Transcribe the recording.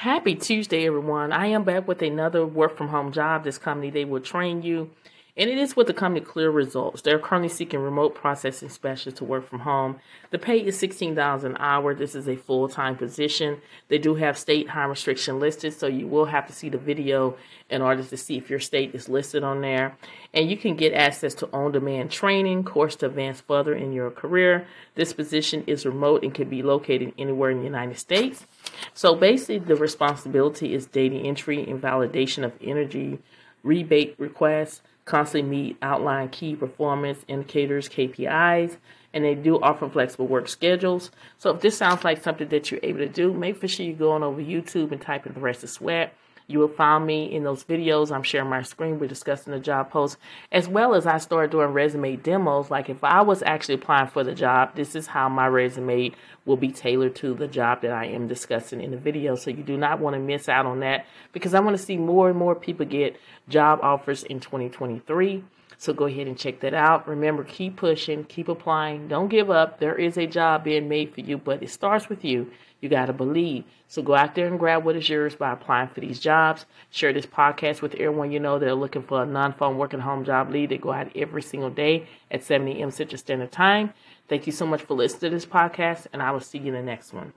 Happy Tuesday, everyone. I am back with another work from home job. This company, they will train you and it is with the company Clear Results. They're currently seeking remote processing specialists to work from home. The pay is $16 an hour. This is a full time position. They do have state harm restriction listed, so you will have to see the video in order to see if your state is listed on there. And you can get access to on demand training, course to advance further in your career. This position is remote and can be located anywhere in the United States. So basically, the responsibility is data entry and validation of energy rebate requests constantly meet outline key performance indicators, KPIs, and they do offer flexible work schedules. So if this sounds like something that you're able to do, make sure you go on over YouTube and type in the rest of sweat. You will find me in those videos. I'm sharing my screen. We're discussing the job post, as well as I started doing resume demos. Like if I was actually applying for the job, this is how my resume will be tailored to the job that I am discussing in the video. So you do not want to miss out on that because I want to see more and more people get job offers in 2023. So go ahead and check that out. Remember, keep pushing, keep applying. Don't give up. There is a job being made for you, but it starts with you. You got to believe. So go out there and grab what is yours by applying for these jobs. Share this podcast with everyone you know that are looking for a non phone working home job lead. They go out every single day at 7 a.m. Central Standard Time. Thank you so much for listening to this podcast, and I will see you in the next one.